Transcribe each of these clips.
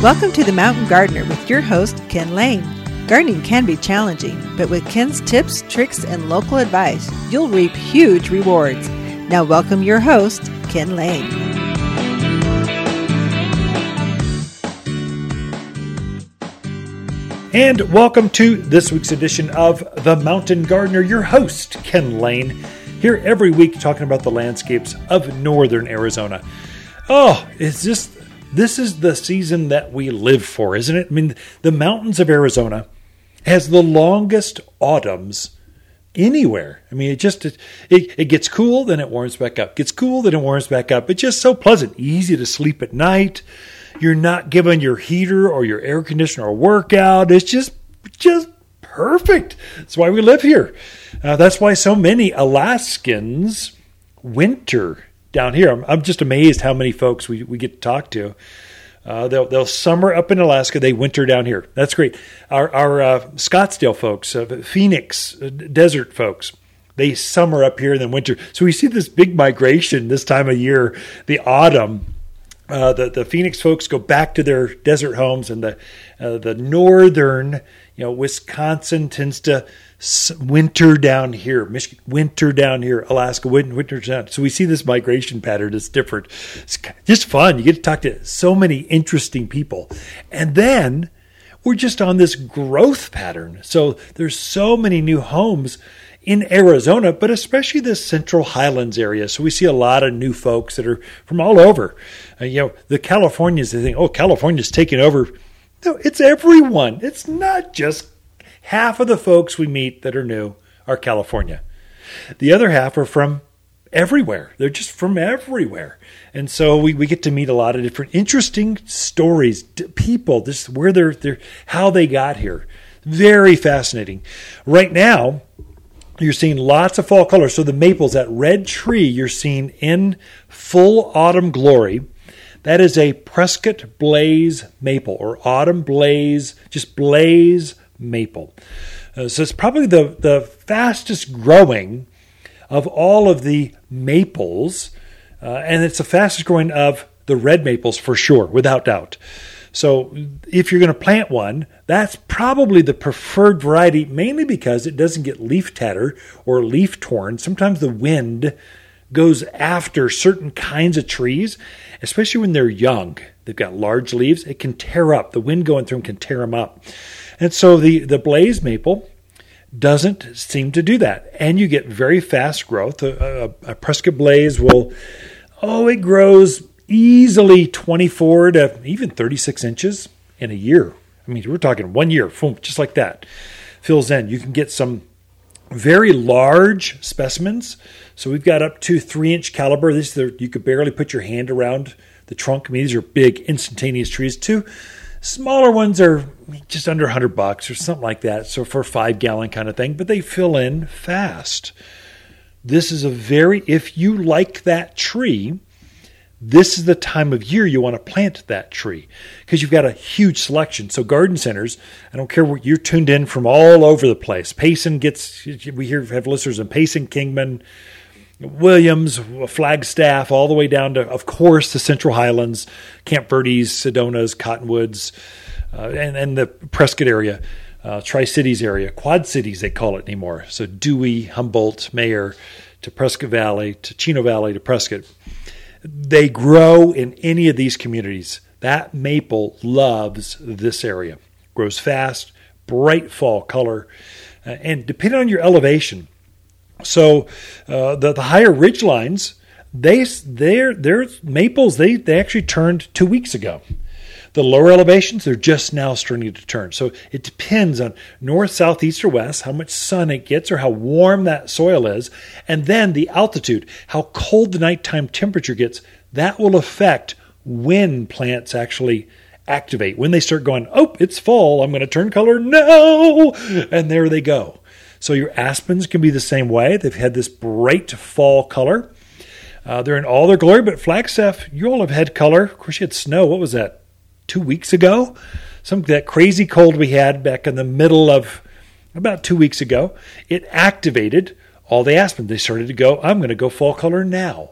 Welcome to The Mountain Gardener with your host, Ken Lane. Gardening can be challenging, but with Ken's tips, tricks, and local advice, you'll reap huge rewards. Now, welcome your host, Ken Lane. And welcome to this week's edition of The Mountain Gardener, your host, Ken Lane, here every week talking about the landscapes of northern Arizona. Oh, it's just this is the season that we live for, isn't it? I mean, the mountains of Arizona has the longest autumns anywhere. I mean, it just it, it gets cool, then it warms back up. Gets cool, then it warms back up. It's just so pleasant, easy to sleep at night. You're not giving your heater or your air conditioner a workout. It's just just perfect. That's why we live here. Uh, that's why so many Alaskans winter down here. I'm, I'm just amazed how many folks we, we get to talk to. Uh, they'll, they'll summer up in Alaska, they winter down here. That's great. Our, our uh, Scottsdale folks, uh, Phoenix uh, desert folks, they summer up here and then winter. So we see this big migration this time of year, the autumn. Uh, the the Phoenix folks go back to their desert homes, and the uh, the northern, you know, Wisconsin tends to winter down here, Michigan, winter down here, Alaska, winter down. So we see this migration pattern that's different. It's just fun. You get to talk to so many interesting people. And then we're just on this growth pattern. So there's so many new homes in Arizona, but especially the central highlands area. So we see a lot of new folks that are from all over. Uh, you know, the Californians, they think, oh, California's taking over. No, it's everyone. It's not just half of the folks we meet that are new are California. The other half are from everywhere. They're just from everywhere. And so we, we get to meet a lot of different interesting stories, people, this where they're, they're how they got here. Very fascinating. Right now, you're seeing lots of fall colors. So the maples, that red tree you're seeing in full autumn glory, that is a Prescott Blaze maple or autumn blaze, just blaze maple. Uh, so it's probably the, the fastest growing of all of the maples, uh, and it's the fastest growing of the red maples for sure, without doubt. So if you're going to plant one, that's probably the preferred variety, mainly because it doesn't get leaf tatter or leaf torn. Sometimes the wind goes after certain kinds of trees, especially when they're young. They've got large leaves. It can tear up. The wind going through them can tear them up. And so the, the blaze maple doesn't seem to do that. And you get very fast growth. A, a, a Prescott blaze will, oh, it grows easily 24 to even 36 inches in a year. I mean, we're talking one year, boom, just like that. Fills in. You can get some very large specimens. So we've got up to three inch caliber. These are, you could barely put your hand around the trunk. I mean, these are big, instantaneous trees too. Smaller ones are just under 100 bucks or something like that. So for a five gallon kind of thing, but they fill in fast. This is a very, if you like that tree, this is the time of year you want to plant that tree because you've got a huge selection. So garden centers, I don't care what you're tuned in from all over the place. Payson gets, we hear have listeners in Payson, Kingman, Williams, Flagstaff, all the way down to, of course, the Central Highlands, Camp Verdes, Sedonas, Cottonwoods, uh, and, and the Prescott area, uh, Tri Cities area, Quad Cities, they call it anymore. So Dewey, Humboldt, Mayer, to Prescott Valley, to Chino Valley, to Prescott. They grow in any of these communities. That maple loves this area. Grows fast, bright fall color, uh, and depending on your elevation, so uh, the, the higher ridge lines, they their their maples they they actually turned two weeks ago. The lower elevations they're just now starting to turn. So it depends on north, south, east, or west how much sun it gets or how warm that soil is, and then the altitude, how cold the nighttime temperature gets. That will affect when plants actually activate. When they start going, oh, it's fall, I'm going to turn color no and there they go. So your aspens can be the same way. They've had this bright fall color. Uh, they're in all their glory, but Flagstaff, you all have had color. Of course, you had snow. What was that? Two weeks ago? Some that crazy cold we had back in the middle of about two weeks ago. It activated all the aspens. They started to go, I'm going to go fall color now.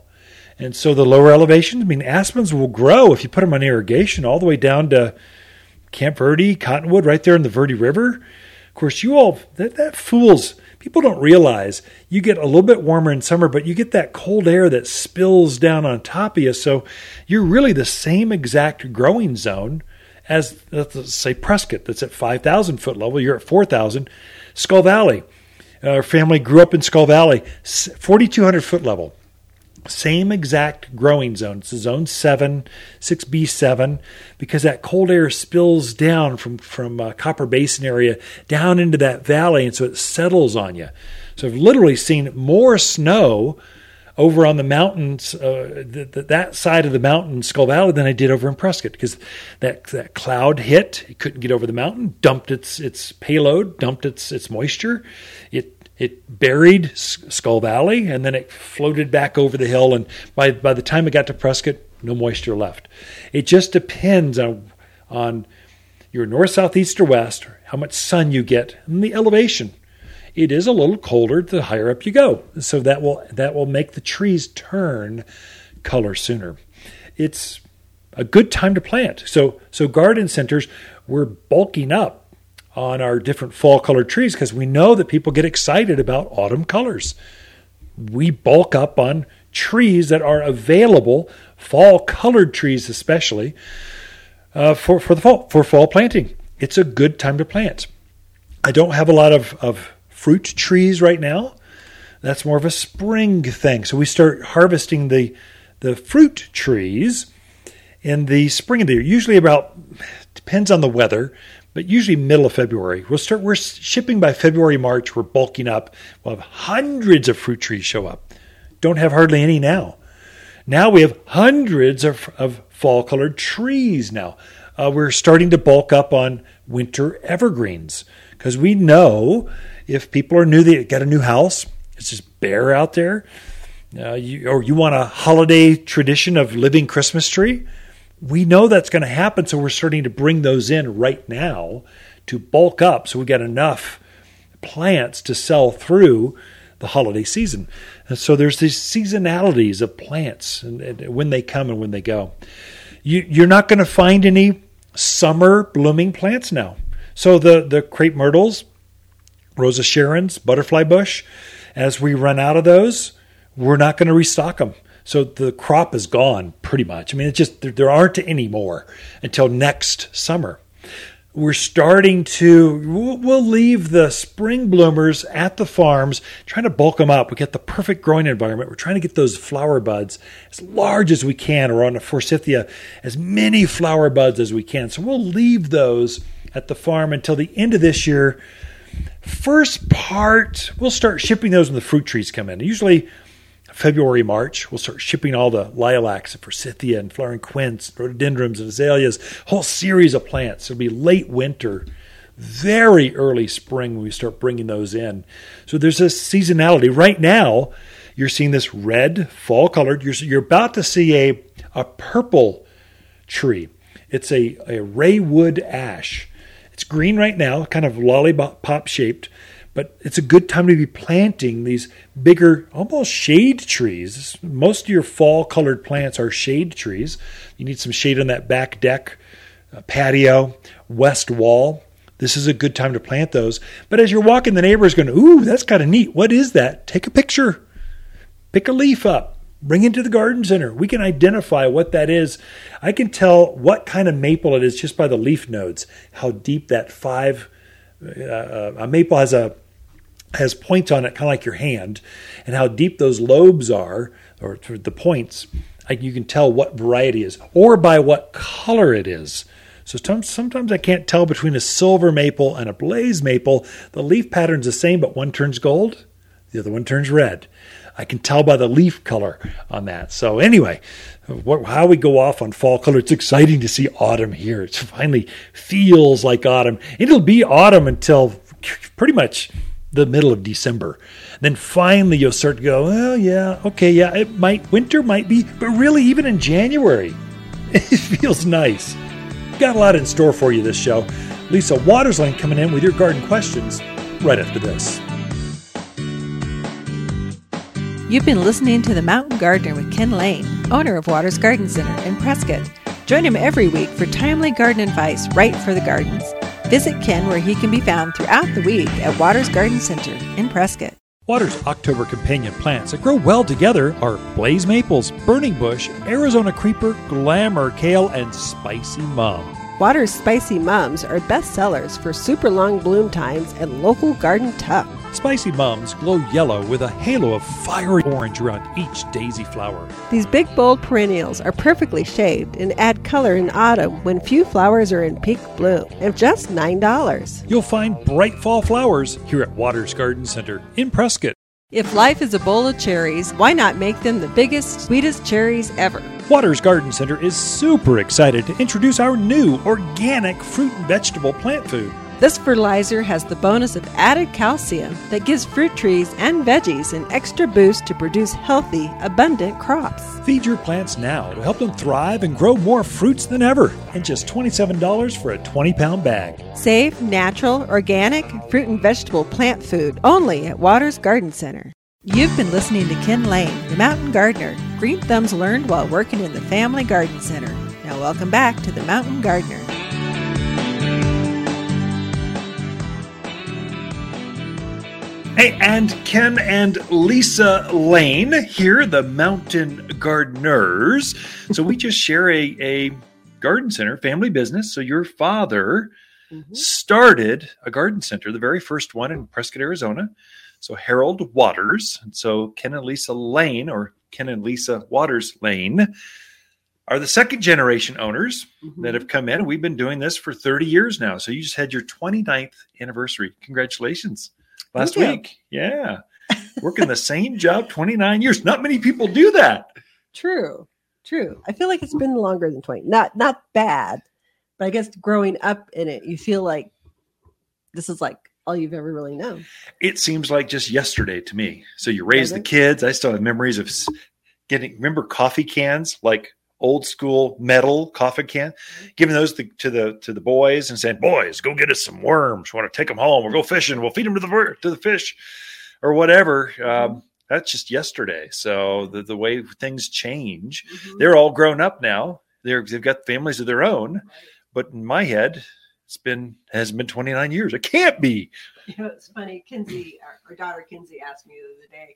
And so the lower elevations, I mean, aspens will grow if you put them on irrigation all the way down to Camp Verde, Cottonwood, right there in the Verde River. Course, you all, that, that fools, people don't realize you get a little bit warmer in summer, but you get that cold air that spills down on top of you. So you're really the same exact growing zone as, let's say, Prescott, that's at 5,000 foot level. You're at 4,000. Skull Valley, uh, our family grew up in Skull Valley, 4,200 foot level. Same exact growing zone. It's zone 7, 6B7, because that cold air spills down from, from uh, Copper Basin area down into that valley, and so it settles on you. So I've literally seen more snow over on the mountains, uh, th- th- that side of the mountain, Skull Valley, than I did over in Prescott because that, that cloud hit. It couldn't get over the mountain, dumped its its payload, dumped its its moisture. It it buried Skull Valley and then it floated back over the hill. And by, by the time it got to Prescott, no moisture left. It just depends on, on your north, south, east, or west, how much sun you get, and the elevation. It is a little colder the higher up you go. So that will, that will make the trees turn color sooner. It's a good time to plant. So, so garden centers, we're bulking up on our different fall colored trees because we know that people get excited about autumn colors. We bulk up on trees that are available, fall colored trees especially, uh, for, for the fall, for fall planting. It's a good time to plant. I don't have a lot of, of fruit trees right now. That's more of a spring thing. So we start harvesting the the fruit trees in the spring of the year, usually about depends on the weather, but usually middle of February. We'll start. We're shipping by February, March. We're bulking up. We'll have hundreds of fruit trees show up. Don't have hardly any now. Now we have hundreds of, of fall colored trees. Now uh, we're starting to bulk up on winter evergreens because we know if people are new, they got a new house. It's just bare out there. Uh, you, or you want a holiday tradition of living Christmas tree we know that's going to happen, so we're starting to bring those in right now to bulk up so we get enough plants to sell through the holiday season. And so there's these seasonalities of plants and, and when they come and when they go. You, you're not going to find any summer blooming plants now. So the, the crepe myrtles, Rose of Sharons, butterfly bush, as we run out of those, we're not going to restock them. So the crop is gone pretty much. I mean, it's just there aren't any more until next summer. We're starting to, we'll leave the spring bloomers at the farms, trying to bulk them up. We get the perfect growing environment. We're trying to get those flower buds as large as we can, or on a forsythia, as many flower buds as we can. So we'll leave those at the farm until the end of this year. First part, we'll start shipping those when the fruit trees come in. Usually, February, March, we'll start shipping all the lilacs and forsythia and flowering quince, rhododendrons and azaleas, whole series of plants. It'll be late winter, very early spring when we start bringing those in. So there's this seasonality. Right now, you're seeing this red, fall colored. You're, you're about to see a, a purple tree. It's a, a raywood ash. It's green right now, kind of lollipop shaped. But it's a good time to be planting these bigger, almost shade trees. Most of your fall colored plants are shade trees. You need some shade on that back deck, patio, west wall. This is a good time to plant those. But as you're walking, the neighbor is going, Ooh, that's kind of neat. What is that? Take a picture. Pick a leaf up. Bring it to the garden center. We can identify what that is. I can tell what kind of maple it is just by the leaf nodes, how deep that five. Uh, uh a maple has a has points on it, kind of like your hand, and how deep those lobes are, or the points, you can tell what variety is, or by what color it is. So sometimes I can't tell between a silver maple and a blaze maple. The leaf pattern's the same, but one turns gold, the other one turns red. I can tell by the leaf color on that. So anyway, what, how we go off on fall color, it's exciting to see autumn here. It finally feels like autumn. It'll be autumn until pretty much the middle of December. Then finally you'll start to go, well, yeah, okay, yeah, it might, winter might be, but really even in January, it feels nice. Got a lot in store for you this show. Lisa Waters Lane coming in with your garden questions right after this. You've been listening to The Mountain Gardener with Ken Lane. owner of Waters Garden Center in Prescott. Join him every week for timely garden advice right for the gardens. Visit Ken where he can be found throughout the week at Waters Garden Center in Prescott. Water's October companion plants that grow well together are blaze maples, burning bush, Arizona creeper, glamour kale, and spicy mum. Water's spicy mums are best sellers for super long bloom times and local garden tuck. Spicy mums glow yellow with a halo of fiery orange around each daisy flower. These big, bold perennials are perfectly shaped and add color in autumn when few flowers are in peak bloom at just $9. You'll find bright fall flowers here at Waters Garden Center in Prescott. If life is a bowl of cherries, why not make them the biggest, sweetest cherries ever? Waters Garden Center is super excited to introduce our new organic fruit and vegetable plant food. This fertilizer has the bonus of added calcium that gives fruit trees and veggies an extra boost to produce healthy, abundant crops. Feed your plants now to help them thrive and grow more fruits than ever. And just $27 for a 20 pound bag. Safe, natural, organic fruit and vegetable plant food only at Waters Garden Center. You've been listening to Ken Lane, the mountain gardener. Green thumbs learned while working in the Family Garden Center. Now, welcome back to the Mountain Gardener. Hey, and Ken and Lisa Lane here, the Mountain Gardeners. So we just share a, a garden center, family business. So your father mm-hmm. started a garden center, the very first one in Prescott, Arizona. So Harold Waters. And so Ken and Lisa Lane, or Ken and Lisa Waters Lane, are the second generation owners mm-hmm. that have come in. We've been doing this for 30 years now. So you just had your 29th anniversary. Congratulations last week. Yeah. Working the same job 29 years. Not many people do that. True. True. I feel like it's been longer than 20. Not not bad, but I guess growing up in it, you feel like this is like all you've ever really known. It seems like just yesterday to me. So you raise the kids. I still have memories of getting remember coffee cans like old school metal coffee can, giving those to, to, the to the boys and saying, "Boys, go get us some worms. We want to take them home. We'll go fishing. We'll feed them to the to the fish, or whatever." Um, that's just yesterday. So the the way things change, mm-hmm. they're all grown up now. They're they've got families of their own. But in my head, it's been has been 29 years. It can't be. You know, it's funny. Kinsey, our, our daughter Kinsey, asked me the other day.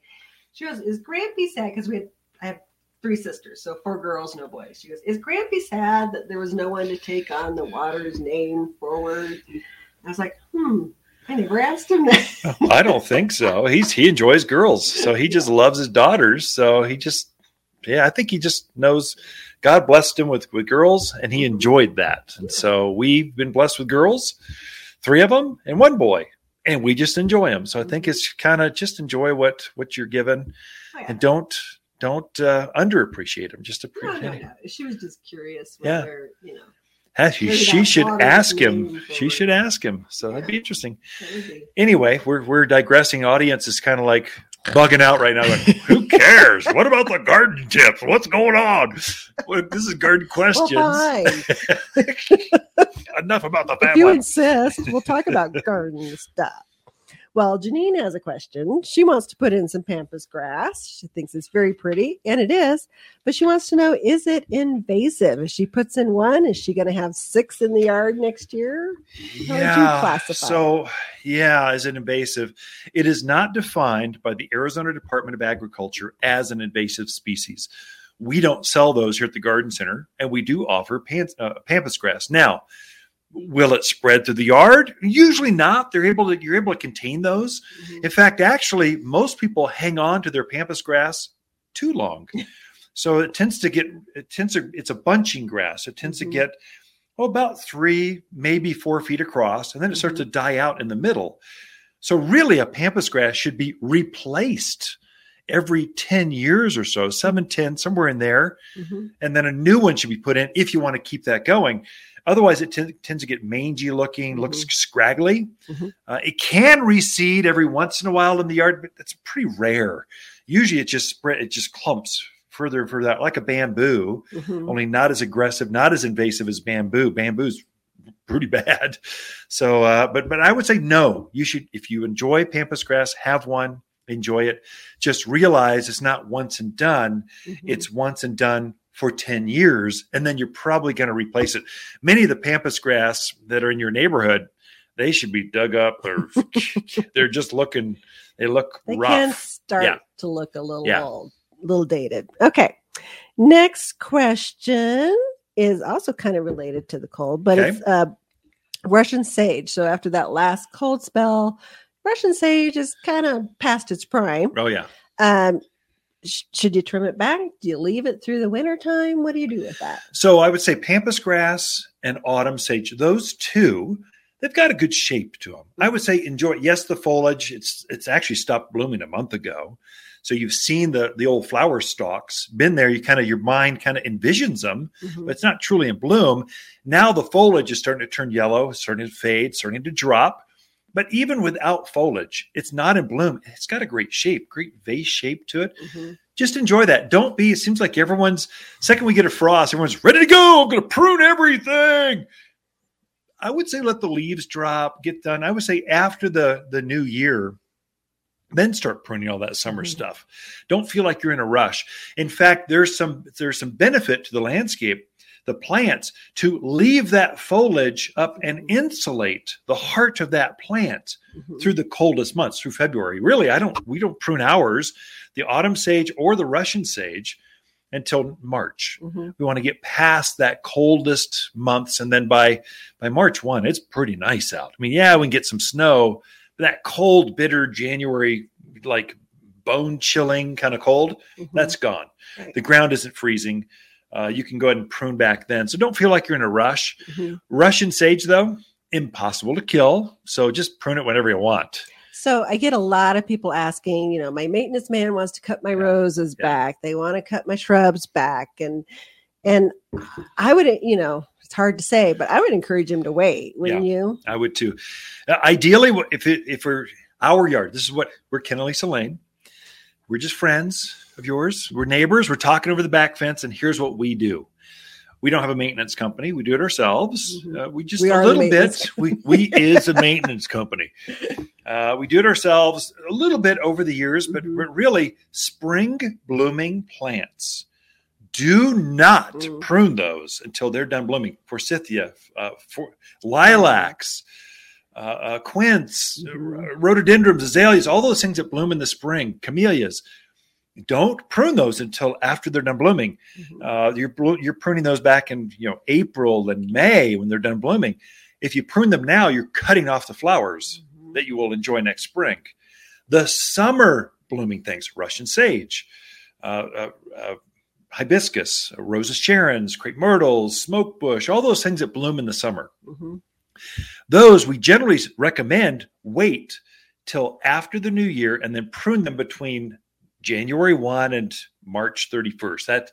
She goes, "Is Grampy sad?" Because we had I have three sisters, so four girls, no boys. She goes, "Is Grampy sad that there was no one to take on the Waters name forward?" I was like, "Hmm." I never asked him that. I don't think so. He's he enjoys girls, so he just loves his daughters. So he just, yeah, I think he just knows. God blessed him with with girls, and he enjoyed that. And so we've been blessed with girls, three of them, and one boy, and we just enjoy them. So I think it's kind of just enjoy what what you're given, oh, yeah. and don't don't uh, underappreciate him. Just appreciate. No, no, no. She was just curious whether yeah. you know. She, she should ask him. She should ask him. So yeah. that'd be interesting. Be. Anyway, we're we're digressing. Audience is kind of like bugging out right now. Like, who cares? what about the garden tips? What's going on? Well, this is garden questions. Well, Enough about the family. If you insist, we'll talk about garden stuff. Well, Janine has a question. She wants to put in some pampas grass. She thinks it's very pretty, and it is, but she wants to know is it invasive? If she puts in one, is she going to have six in the yard next year? How yeah. So, yeah, is it invasive? It is not defined by the Arizona Department of Agriculture as an invasive species. We don't sell those here at the garden center, and we do offer pampas, uh, pampas grass. Now, Will it spread through the yard? Usually not. They're able to you're able to contain those. Mm-hmm. In fact, actually, most people hang on to their pampas grass too long. so it tends to get it tends to it's a bunching grass. It tends mm-hmm. to get oh, about three, maybe four feet across, and then it starts mm-hmm. to die out in the middle. So really a pampas grass should be replaced every 10 years or so, seven, 10, somewhere in there. Mm-hmm. And then a new one should be put in if you want to keep that going. Otherwise, it t- tends to get mangy looking, mm-hmm. looks scraggly. Mm-hmm. Uh, it can reseed every once in a while in the yard, but that's pretty rare. Usually, it just spread, it just clumps further and further out, like a bamboo, mm-hmm. only not as aggressive, not as invasive as bamboo. Bamboo's pretty bad. So, uh, but but I would say no. You should, if you enjoy pampas grass, have one. enjoy it. Just realize it's not once and done. Mhm. It's once and done for 10 years, and then you're probably going to replace it. Many of the pampas grass that are in your neighborhood, they should be dug up or they're just looking, they look they rough. can start Yeah. to look a little Yeah. old, little dated. Okay. Next question is also kind of related to the cold, but Okay. it's uh, Russian sage. So after that last cold spell, Russian sage is kind of past its prime. Oh, yeah. Um, should you trim it back? Do you leave it through the winter time? What do you do with that? So I would say pampas grass and autumn sage, those two, they've got a good shape to them. I would say enjoy. Yes, the foliage, it's it's actually stopped blooming a month ago. So you've seen the the old flower stalks, been there, you kind of your mind kind of envisions them, Mhm. but it's not truly in bloom. Now the foliage is starting to turn yellow, starting to fade, starting to drop. But even without foliage, it's not in bloom. It's got a great shape, great vase shape to it Mhm. just enjoy that. Don't be. It seems like everyone's second we get a frost, everyone's ready to go. I'm going to prune everything. I would say let the leaves drop, get done. I would say after the the new year, then start pruning all that summer Mhm. stuff. Don't feel like you're in a rush. In fact, there's some there's some benefit to the landscape, the plants to leave that foliage up and insulate the heart of that plant Mhm. through the coldest months through February. Really, I don't we don't prune ours, the autumn sage or the Russian sage until March. Mhm. We want to get past that coldest months and then by by March 1 it's pretty nice out. I mean, yeah, we can get some snow, but that cold bitter January like bone chilling kind of cold, Mhm. that's gone. Right. The ground isn't freezing. Uh, you can go ahead and prune back then. So don't feel like you're in a rush. Mhm. Russian sage, though, impossible to kill. So just prune it whenever you want. So I get a lot of people asking, you know, my maintenance man wants to cut my roses Yeah. back. They want to cut my shrubs back. And and I would, you know, it's hard to say, but I would encourage him to wait, wouldn't you? I would too. Uh, ideally, if it, if we're our yard, this is what we're Ken and Lisa Lane. We're just friends of yours. We're neighbors. We're talking over the back fence, and here's what we do. We don't have a maintenance company. We do it ourselves. Mhm. Uh, we just We a little bit. We we is a maintenance company. Uh, we do it ourselves a little bit over the years, but Mhm. really, spring blooming plants. Do not Mm. prune those until they're done blooming. Forsythia, uh, for lilacs, uh, uh, quince, Mhm. r- rhododendrons, azaleas, all those things that bloom in the spring, camellias. Don't prune those until after they're done blooming. Mhm. Uh, you're you're pruning those back in you know April and May when they're done blooming. If you prune them now, you're cutting off the flowers Mhm. that you will enjoy next spring. The summer blooming things, Russian sage, uh, uh, uh, hibiscus, uh, rose of Sharons, crepe myrtles, smoke bush, all those things that bloom in the summer. Mhm. Those we generally recommend wait till after the new year and then prune them between January 1 and March 31st. That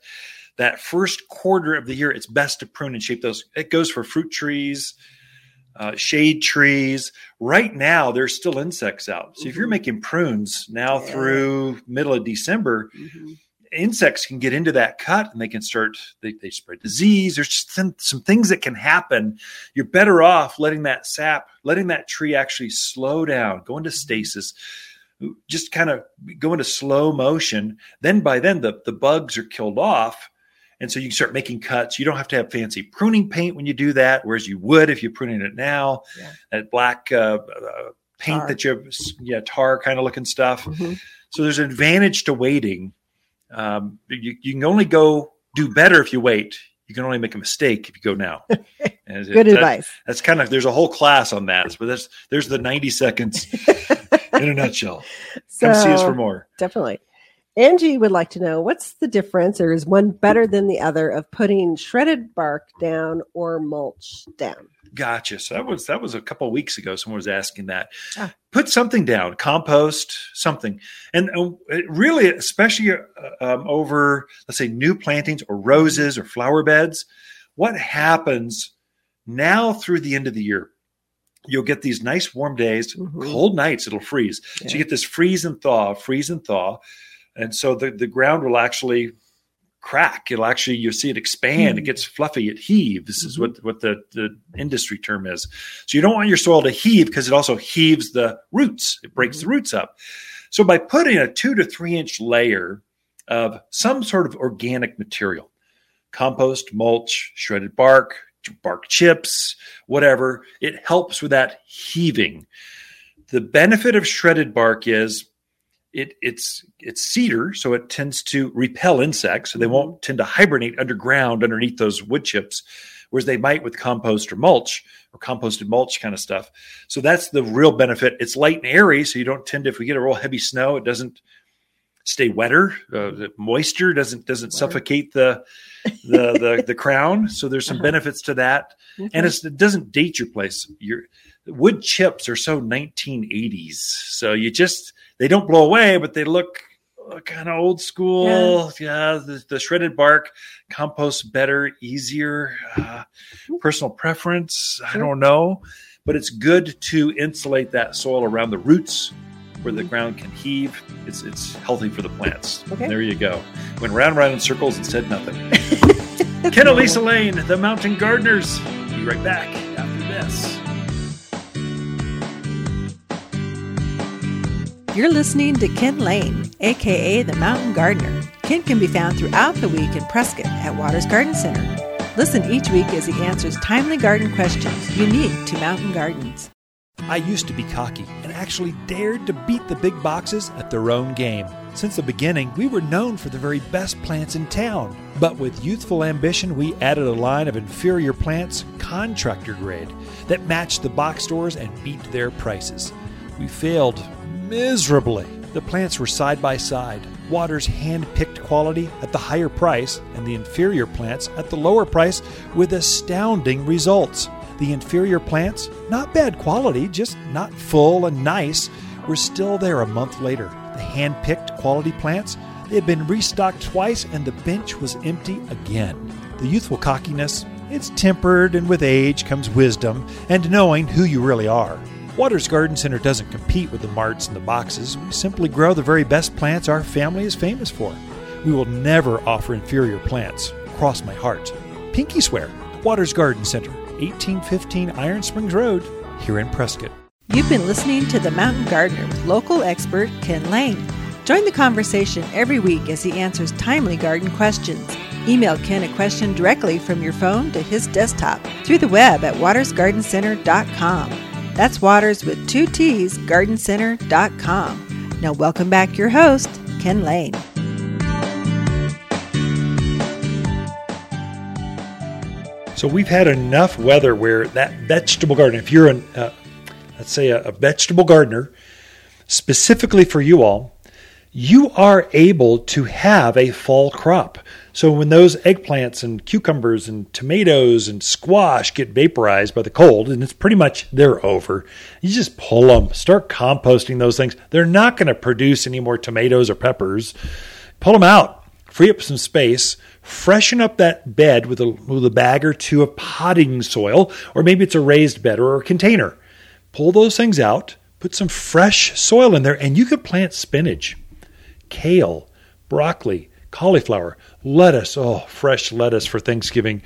that first quarter of the year, it's best to prune and shape those. It goes for fruit trees, uh, shade trees. Right now, there's still insects out. So if you're Mhm. making prunes now Yeah. through middle of December, Mhm. insects can get into that cut and they can start they, they spread disease there's some, some things that can happen you're better off letting that sap letting that tree actually slow down go into stasis just kind of go into slow motion then by then the, the bugs are killed off and so you can start making cuts you don't have to have fancy pruning paint when you do that whereas you would if you're pruning it now Yeah. that black uh, uh, paint Tar. that you yeah tar kind of looking stuff Mhm. so there's an advantage to waiting. Um, you, you can only go do better if you wait. You can only make a mistake if you go now. Good that- advice. That's kind of there's a whole class on that. But there's there's the 90 seconds in a nutshell. Come see us for more. Definitely. Angie would like to know what's the difference, or is one better than the other, of putting shredded bark down or mulch down? Gotcha. So that was that was a couple of weeks ago. Someone was asking that. Ah. Put something down, compost, something, and uh, really, especially uh, um, over let's say new plantings or roses or flower beds. What happens now through the end of the year? You'll get these nice warm days, Mhm. cold nights. It'll freeze. Yeah. So you get this freeze and thaw, freeze and thaw, and so the the ground will actually crack. It'll actually you see it expand. Mhm. It gets fluffy. It heaves. Is Mhm. what what the the industry term is. So you don't want your soil to heave because it also heaves the roots. It breaks the roots up. So by putting a two to three inch layer of some sort of organic material, compost, mulch, shredded bark, bark chips, whatever, it helps with that heaving. The benefit of shredded bark is it, it's it's cedar, so it tends to repel insects, so they won't tend to hibernate underground underneath those wood chips, whereas they might with compost or mulch or composted mulch kind of stuff. So that's the real benefit. It's light and airy, so you don't tend to if we get a real heavy snow, it doesn't stay wetter. Uh, the moisture doesn't doesn't suffocate the the, the the crown. So there's some benefits to that, and it's, it doesn't date your place. Your wood chips are so 1980s, so you just they don't blow away, but they look kind of old school. Yeah, the, the shredded bark compost better, easier. Uh, personal preference, I don't know, but it's good to insulate that soil around the roots where the ground can heave. It's it's healthy for the plants. Okay. There you go. Went round and round in circles and said nothing. Ken Elisa Lane, the Mountain Gardeners. Be right back after this. You're listening to Ken Lane, aka the Mountain Gardener. Ken can be found throughout the week in Prescott at Waters Garden Center. Listen each week as he answers timely garden questions unique to mountain gardens. I used to be cocky and actually dared to beat the big boxes at their own game. Since the beginning, we were known for the very best plants in town. But with youthful ambition, we added a line of inferior plants, contractor grade, that matched the box stores and beat their prices. We failed miserably. The plants were side by side. Waters hand picked quality at the higher price, and the inferior plants at the lower price with astounding results. The inferior plants, not bad quality, just not full and nice, were still there a month later. The hand picked quality plants, they had been restocked twice, and the bench was empty again. The youthful cockiness, it's tempered, and with age comes wisdom and knowing who you really are. Waters Garden Center doesn't compete with the marts and the boxes. We simply grow the very best plants our family is famous for. We will never offer inferior plants. Cross my heart. Pinky swear. Waters Garden Center, 1815 Iron Springs Road, here in Prescott. You've been listening to The Mountain Gardener with local expert Ken Lane. Join the conversation every week as he answers timely garden questions. Email Ken a question directly from your phone to his desktop through the web at watersgardencenter.com. That's Waters with two T's, gardencenter.com. Now, welcome back your host, Ken Lane. So we've had enough weather where that vegetable garden, if you're an, uh, let's say a, a vegetable gardener, specifically for you all, you are able to have a fall crop. So when those eggplants and cucumbers and tomatoes and squash get vaporized by the cold, and it's pretty much they're over, you just pull them, start composting those things. They're not going to produce any more tomatoes or peppers. Pull them out, free up some space, freshen up that bed with a, with a bag or two of potting soil, or maybe it's a raised bed or a container. Pull those things out, put some fresh soil in there, and you could plant spinach, kale, broccoli, cauliflower, lettuce. Oh, fresh lettuce for Thanksgiving.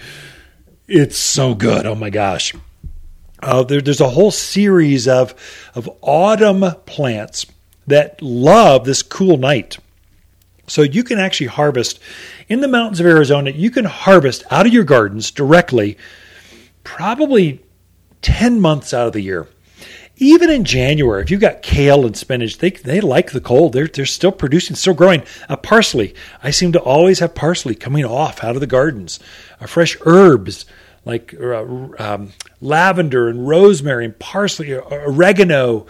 It's so good. Oh my gosh. Uh, there, there's a whole series of, of autumn plants that love this cool night. So you can actually harvest in the mountains of Arizona, you can harvest out of your gardens directly probably 10 months out of the year. Even in January, if you've got kale and spinach, they, they like the cold. They're, they're still producing, still growing. Uh, parsley, I seem to always have parsley coming off out of the gardens. Uh, fresh herbs like uh, um, lavender and rosemary and parsley, uh, oregano,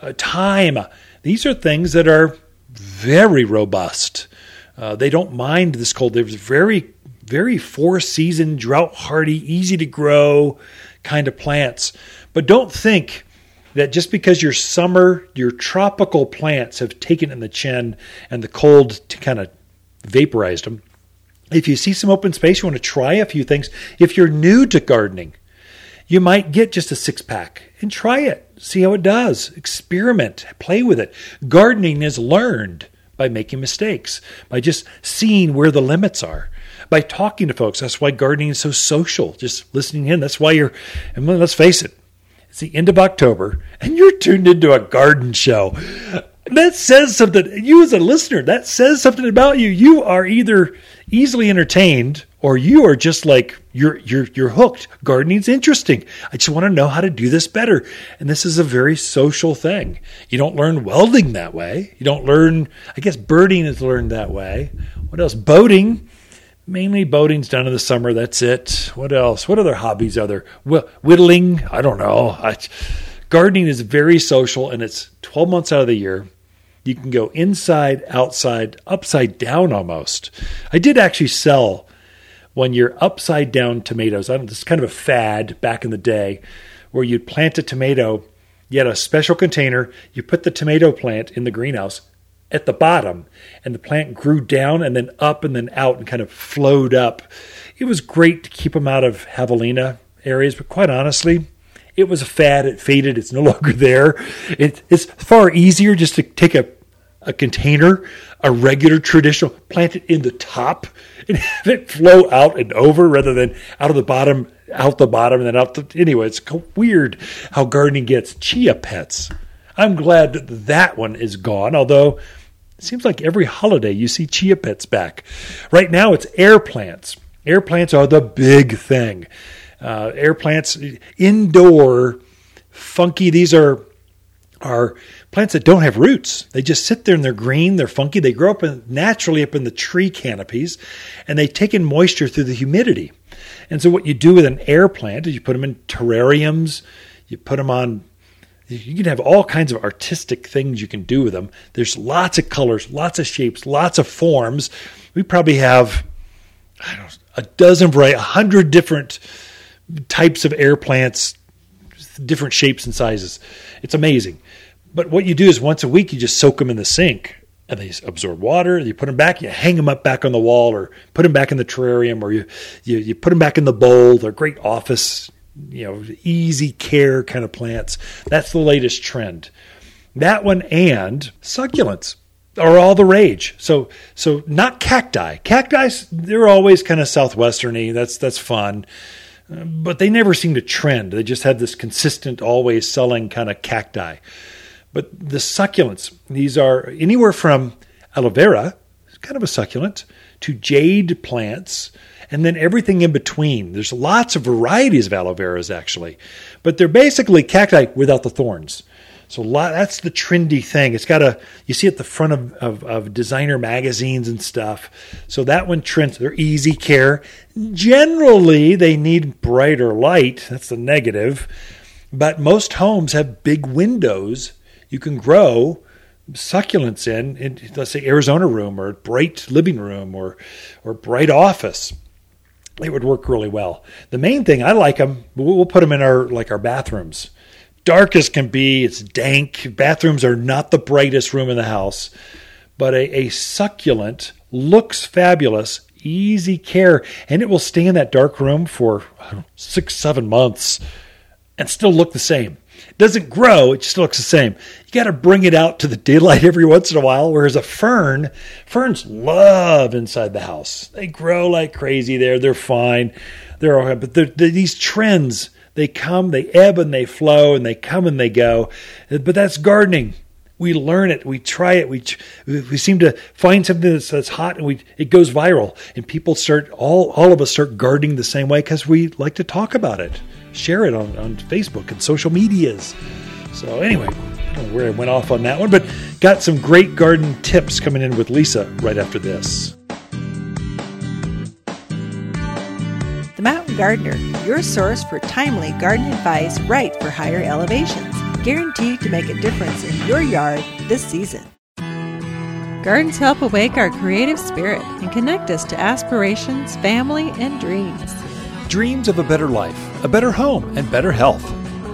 uh, thyme. These are things that are very robust. Uh, they don't mind this cold. They're very, very four season, drought hardy, easy to grow kind of plants. But don't think that just because your summer, your tropical plants have taken in the chin and the cold to kind of vaporized them. If you see some open space, you want to try a few things. If you're new to gardening, you might get just a six pack and try it. See how it does. Experiment, play with it. Gardening is learned by making mistakes, by just seeing where the limits are, by talking to folks. That's why gardening is so social, just listening in. That's why you're, and let's face it, it's the end of October and you're tuned into a garden show. That says something. You, as a listener, that says something about you. You are either easily entertained or you are just like you're you're you're hooked. Gardening's interesting. I just want to know how to do this better. And this is a very social thing. You don't learn welding that way. You don't learn. I guess birding is learned that way. What else? Boating. Mainly boating's done in the summer. That's it. What else? What other hobbies are there? Whittling. I don't know. I, gardening is very social, and it's 12 months out of the year. You can go inside, outside, upside down almost. I did actually sell one year upside down tomatoes. I don't, this is kind of a fad back in the day where you'd plant a tomato. You had a special container. You put the tomato plant in the greenhouse at the bottom, and the plant grew down and then up and then out and kind of flowed up. It was great to keep them out of javelina areas, but quite honestly, it was a fad. It faded. It's no longer there. It, it's far easier just to take a, a container, a regular traditional, plant it in the top and have it flow out and over rather than out of the bottom, out the bottom, and then out the. Anyway, it's weird how gardening gets chia pets. I'm glad that that one is gone, although it seems like every holiday you see chia pets back. Right now, it's air plants. Air plants are the big thing uh, air plants, indoor, funky. These are are plants that don't have roots. They just sit there and they're green, they're funky. They grow up in, naturally up in the tree canopies, and they take in moisture through the humidity. And so, what you do with an air plant is you put them in terrariums. You put them on. You can have all kinds of artistic things you can do with them. There's lots of colors, lots of shapes, lots of forms. We probably have, I don't know, a dozen variety, a hundred different types of air plants, different shapes and sizes. It's amazing. But what you do is once a week, you just soak them in the sink and they absorb water. You put them back, you hang them up back on the wall or put them back in the terrarium or you, you, you put them back in the bowl. They're great office, you know, easy care kind of plants. That's the latest trend. That one and succulents are all the rage. So so not cacti. Cacti they're always kind of southwesterny. That's that's fun but they never seem to trend. They just have this consistent, always selling kind of cacti. But the succulents, these are anywhere from aloe vera, kind of a succulent, to jade plants, and then everything in between. There's lots of varieties of aloe veras actually, but they're basically cacti without the thorns. So lot, that's the trendy thing. It's got a you see it at the front of, of, of, designer magazines and stuff. So that one trends. They're easy care. Generally, they need brighter light. That's the negative. But most homes have big windows. You can grow succulents in, in let's say Arizona room or bright living room or or bright office it would work really well. The main thing I like them, we'll put them in our like our bathrooms dark as can be. It's dank. Bathrooms are not the brightest room in the house, but a, a succulent looks fabulous, easy care, and it will stay in that dark room for six, seven months and still look the same. It doesn't grow, it just looks the same. You got to bring it out to the daylight every once in a while. Whereas a fern, ferns love inside the house. They grow like crazy there. They're fine. They're all, but they're, they're, these trends they come, they ebb and they flow, and they come and they go. Uh, but that's gardening. We learn it, we try it, we we seem to find something that's, that's hot, and we it goes viral, and people start all all of us start gardening the same way because we like to talk about it, share it on on Facebook and social medias. So anyway, I don't know where I went off on that one, but got some great garden tips coming in with Lisa right after this. The Mountain Gardener, your source for timely garden advice right for higher elevations, guaranteed to make a difference in your yard this season. Gardens help awake our creative spirit and connect us to aspirations, family, and dreams. Dreams of a better life, a better home, and better health.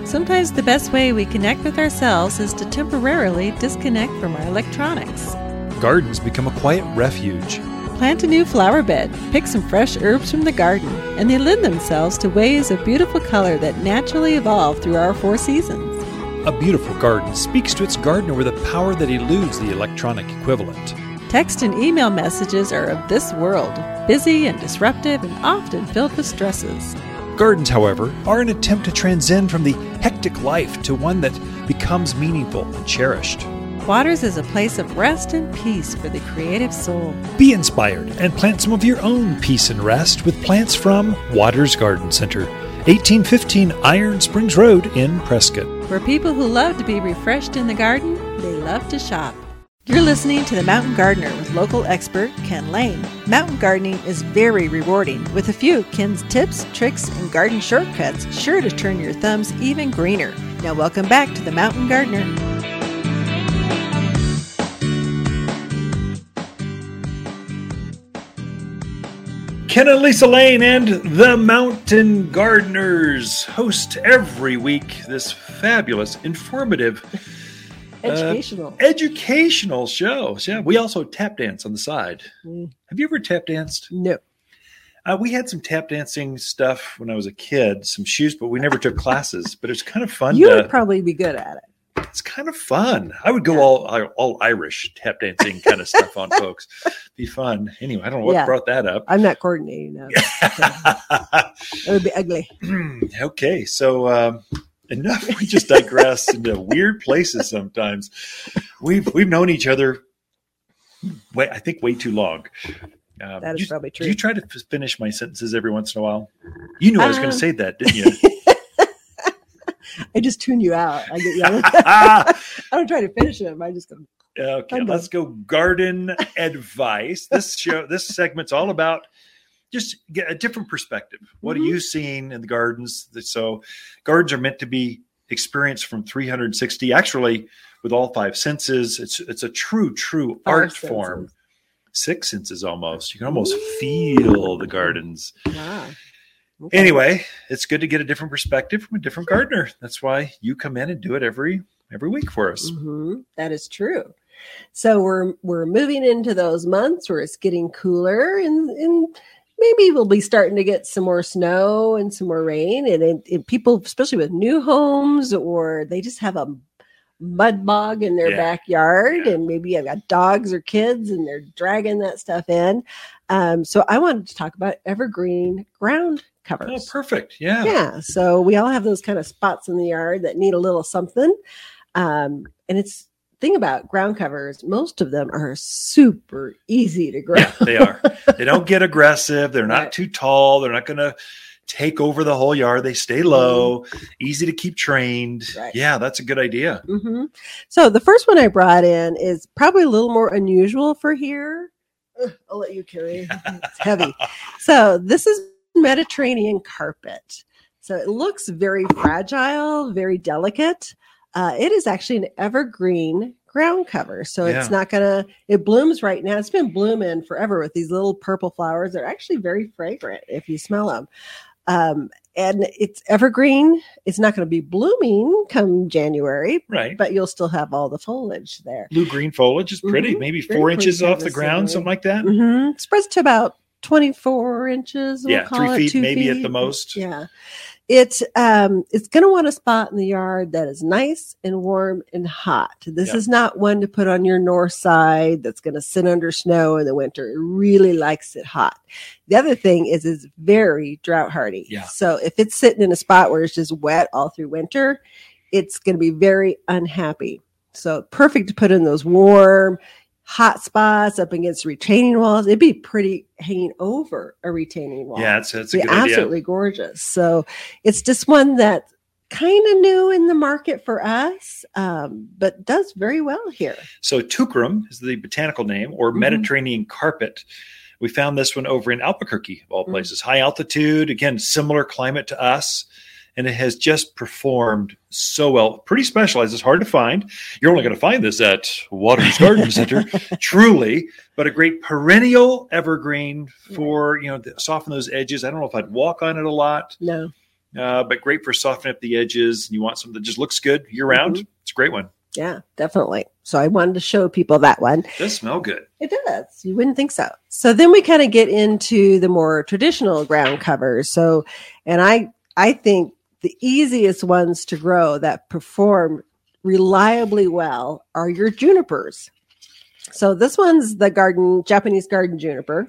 Sometimes the best way we connect with ourselves is to temporarily disconnect from our electronics. Gardens become a quiet refuge plant a new flower bed, pick some fresh herbs from the garden, and they lend themselves to waves of beautiful color that naturally evolve through our four seasons. A beautiful garden speaks to its gardener with a power that eludes the electronic equivalent. Text and email messages are of this world, busy and disruptive and often filled with stresses. Gardens, however, are an attempt to transcend from the hectic life to one that becomes meaningful and cherished. Waters is a place of rest and peace for the creative soul. Be inspired and plant some of your own peace and rest with plants from Waters Garden Center, 1815 Iron Springs Road in Prescott. For people who love to be refreshed in the garden, they love to shop. You're listening to The Mountain Gardener with local expert Ken Lane. Mountain gardening is very rewarding, with a few Ken's tips, tricks, and garden shortcuts sure to turn your thumbs even greener. Now, welcome back to The Mountain Gardener. Ken and Lisa Lane and the Mountain Gardeners host every week this fabulous, informative, Educational. uh, educational shows. Yeah, we also tap dance on the side. Mm. Have you ever tap danced? no. Uh, we had some tap dancing stuff when I was a kid, some shoes, but we never took classes. But it's kind of fun. You to, would probably be good at it. it's kind of fun. I would go all all Irish tap dancing kind of stuff on folks. Be fun. Anyway, I don't know what Yeah. brought that up. I'm not coordinating that. It would be ugly. okay, so um, enough. We just digress into weird places sometimes. We've we've known each other. Way, I think way too long. Um, That is you, probably Do true. you try to finish my sentences every once in a while? You knew I was going Um, to say that, didn't you? I just tune you out. I get yelled. I don't try to finish them. I just go, Okay, I'm let's go garden advice. This show, this segment's all about just get a different perspective. What Mhm. are you seeing in the gardens? So, gardens are meant to be experienced from 360. Actually, with all five senses, it's it's a true, true Five art senses. form. Six senses almost. You can almost feel the gardens. wow. Okay. Anyway, it's good to get a different perspective from a different gardener. That's why you come in and do it every every week for us. Mhm. That is true. So we're we're moving into those months where it's getting cooler and and maybe we'll be starting to get some more snow and some more rain and, it, and people especially with new homes or they just have a mud bog in their Yeah. backyard Yeah. and maybe you've got dogs or kids and they're dragging that stuff in. Um, so I wanted to talk about evergreen ground covers. Oh, perfect. Yeah. Yeah. So we all have those kind of spots in the yard that need a little something. Um, and it's thing about ground covers, most of them are super easy to grow. Yeah, they are. They don't get aggressive. They're not Right. too tall. They're not going to take over the whole yard. They stay low, easy to keep trained. Right. Yeah, that's a good idea. hmm So the first one I brought in is probably a little more unusual for here. Ugh, I'll let you carry. It's heavy. So this is Mediterranean carpet. So it looks very fragile, very delicate. Uh, it is actually an evergreen ground cover. So Yeah. it's not gonna. It blooms right now. It's been blooming forever with these little purple flowers. They're actually very fragrant if you smell them. Um, and it's evergreen. It's not going to be blooming come January, Right. but you'll still have all the foliage there. Blue green foliage is pretty, Mhm. maybe four inches off the ground, something like that. Mm-hmm. Spreads to about 24 inches. we'll Yeah, call three it, feet maybe at the most. Yeah. It's um it's going to want a spot in the yard that is nice and warm and hot. This is not one to put on your north side that's going to sit under snow in the winter. It really likes it hot. The other thing is it's very drought hardy. Yeah. So if it's sitting in a spot where it's just wet all through winter, it's going to be very unhappy. So perfect to put in those warm, hot spots up against retaining walls. It'd be pretty hanging over a retaining wall. Yeah, it's, it's a Be good idea. absolutely gorgeous. So it's just one that kind of new in the market for us, um, but does very well here. So Teucrium is the botanical name, or Mhm. Mediterranean carpet. We found this one over in Albuquerque, of all Mhm. places. High altitude, again, similar climate to us, and it has just performed so well. Pretty specialized. It's hard to find. You're only going to find this at Waters Garden Center, truly, but a great perennial evergreen for you know to soften those edges. I don't know if I'd walk on it a lot, No, uh, but great for softening up the edges. And you want something that just looks good year round. Mhm. It's a great one. yeah, definitely. So I wanted to show people that one. It does smell good. It does. You wouldn't think so. So then we kind of get into the more traditional ground covers. So, and I, I think the easiest ones to grow that perform reliably well are your junipers. So this one's the garden, Japanese garden juniper.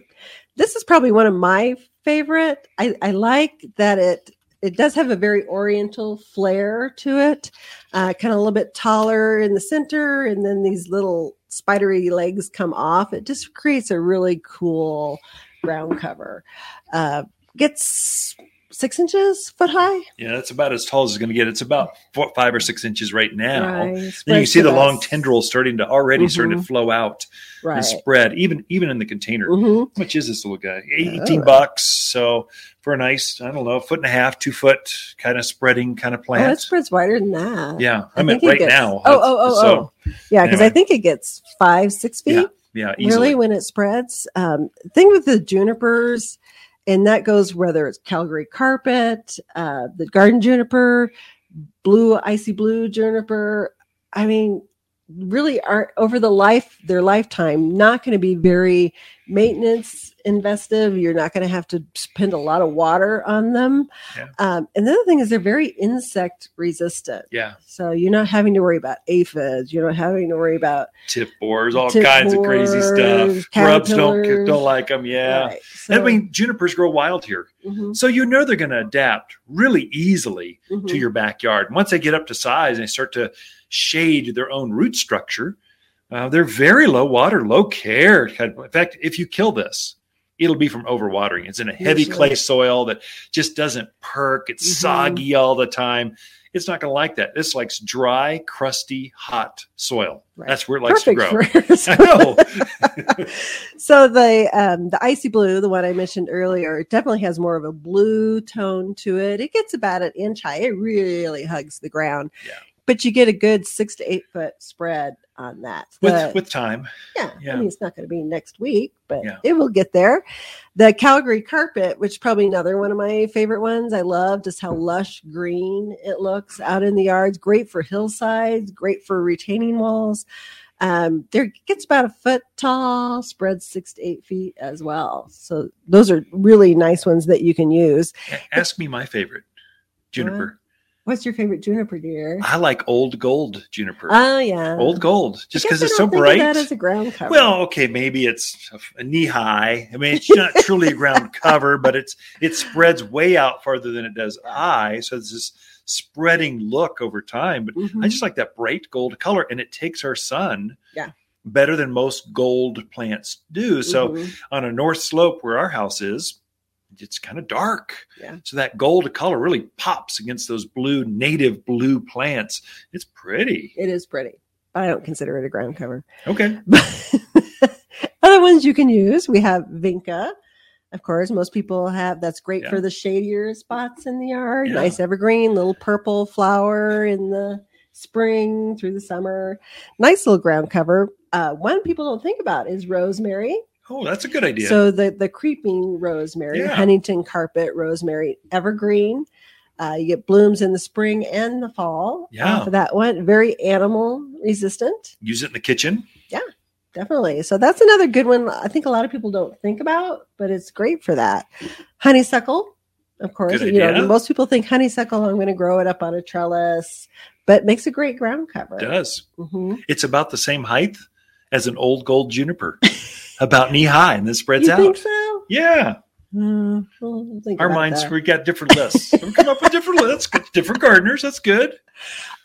This is probably one of my favorite. I, I like that it it does have a very oriental flair to it, uh, kind of a little bit taller in the center, and then these little spidery legs come off. It just creates a really cool ground cover. Uh, gets six inches foot high. Yeah, that's about as tall as it's going to get. It's about four, five or six inches right now. Right. Then you Spreads see the long tendrils starting to already starting to flow out Right. and spread, even even in the container. Mhm. How much is this little guy? Oh, Eighteen right. bucks. So for a nice, I don't know, foot and a half, two foot kind of spreading kind of Oh, plant. it spreads wider than that. yeah, I, I it right gets- now. Oh, oh, oh, So, oh. Yeah, because I think it gets five, six feet. yeah, easily. really when it spreads. Um, thing with the junipers, and that goes whether it's Calgary carpet, uh, the garden juniper, blue icy blue juniper. I mean, really are over the life their lifetime not going to be very maintenance investive. You're not going to have to spend a lot of water on them. Yeah. Um, and the other thing is they're very insect resistant. Yeah, So you're not having to worry about aphids. You're not having to worry about tip borers, all Tip kinds of crazy stuff. Grubs don't don't like them. Yeah, Right. I mean junipers grow wild here, Mhm, so you know they're going to adapt really easily mhm. to your backyard. And once they get up to size and they start to shade their own root structure, uh, they're very low water, low care. In fact, if you kill this, it'll be from overwatering. It's in a heavy Usually. clay soil that just doesn't perk. It's Mhm. soggy all the time. It's not going to like that. This likes dry, crusty, hot soil. Right. That's where it likes to grow. I know. so the um, the icy blue, the one I mentioned earlier, it definitely has more of a blue tone to it. It gets about an inch high. It really hugs the ground. Yeah. But you get a good six to eight foot spread on that. with The- with time. yeah, yeah. I mean, it's not going to be next week, but Yeah. it will get there. The Calgary carpet, which is probably another one of my favorite ones. I love just how lush green it looks out in the yards. Great for hillsides, great for retaining walls. Um, there gets about a foot tall, spreads six to eight feet as well. So those are really nice ones that you can use. Ask me my favorite juniper. What's your favorite juniper, dear? I like old gold juniper. Oh yeah, old gold, just because it's so don't think of bright. That as a ground cover. Well, okay, maybe it's a knee high. I mean, it's not truly a ground cover, but it's it spreads way out farther than it does eye. So it's this spreading look over time. But Mhm. I just like that bright gold color, and it takes our sun Yeah. better than most gold plants do. So Mhm. on a north slope where our house is, it's kind of dark. Yeah. So that gold color really pops against those blue native blue plants. It's pretty. it is pretty. I don't consider it a ground cover. Okay. Other ones you can use, we have Vinca. Of course, most people have that's great Yeah. for the shadier spots in the yard. Yeah. Nice evergreen, little purple flower in the spring through the summer. Nice little ground cover. Uh, one people don't think about is rosemary. Oh, that's a good idea. So the the creeping rosemary, Yeah. Huntington carpet rosemary, evergreen. Uh, you get blooms in the spring and the fall. Yeah. off that one very animal resistant. Use it in the kitchen. Yeah, definitely. So that's another good one. I think a lot of people don't think about, but it's great for that. Honeysuckle, of course. Good You know, most people think honeysuckle. I'm going to grow it up on a trellis, but makes a great ground cover. does. hmm It's about the same height as an old gold juniper, about knee high, and then spreads You out. think so? Yeah, Hmm, we'll our minds that. we got different lists. we come up with different lists, different gardeners. That's good.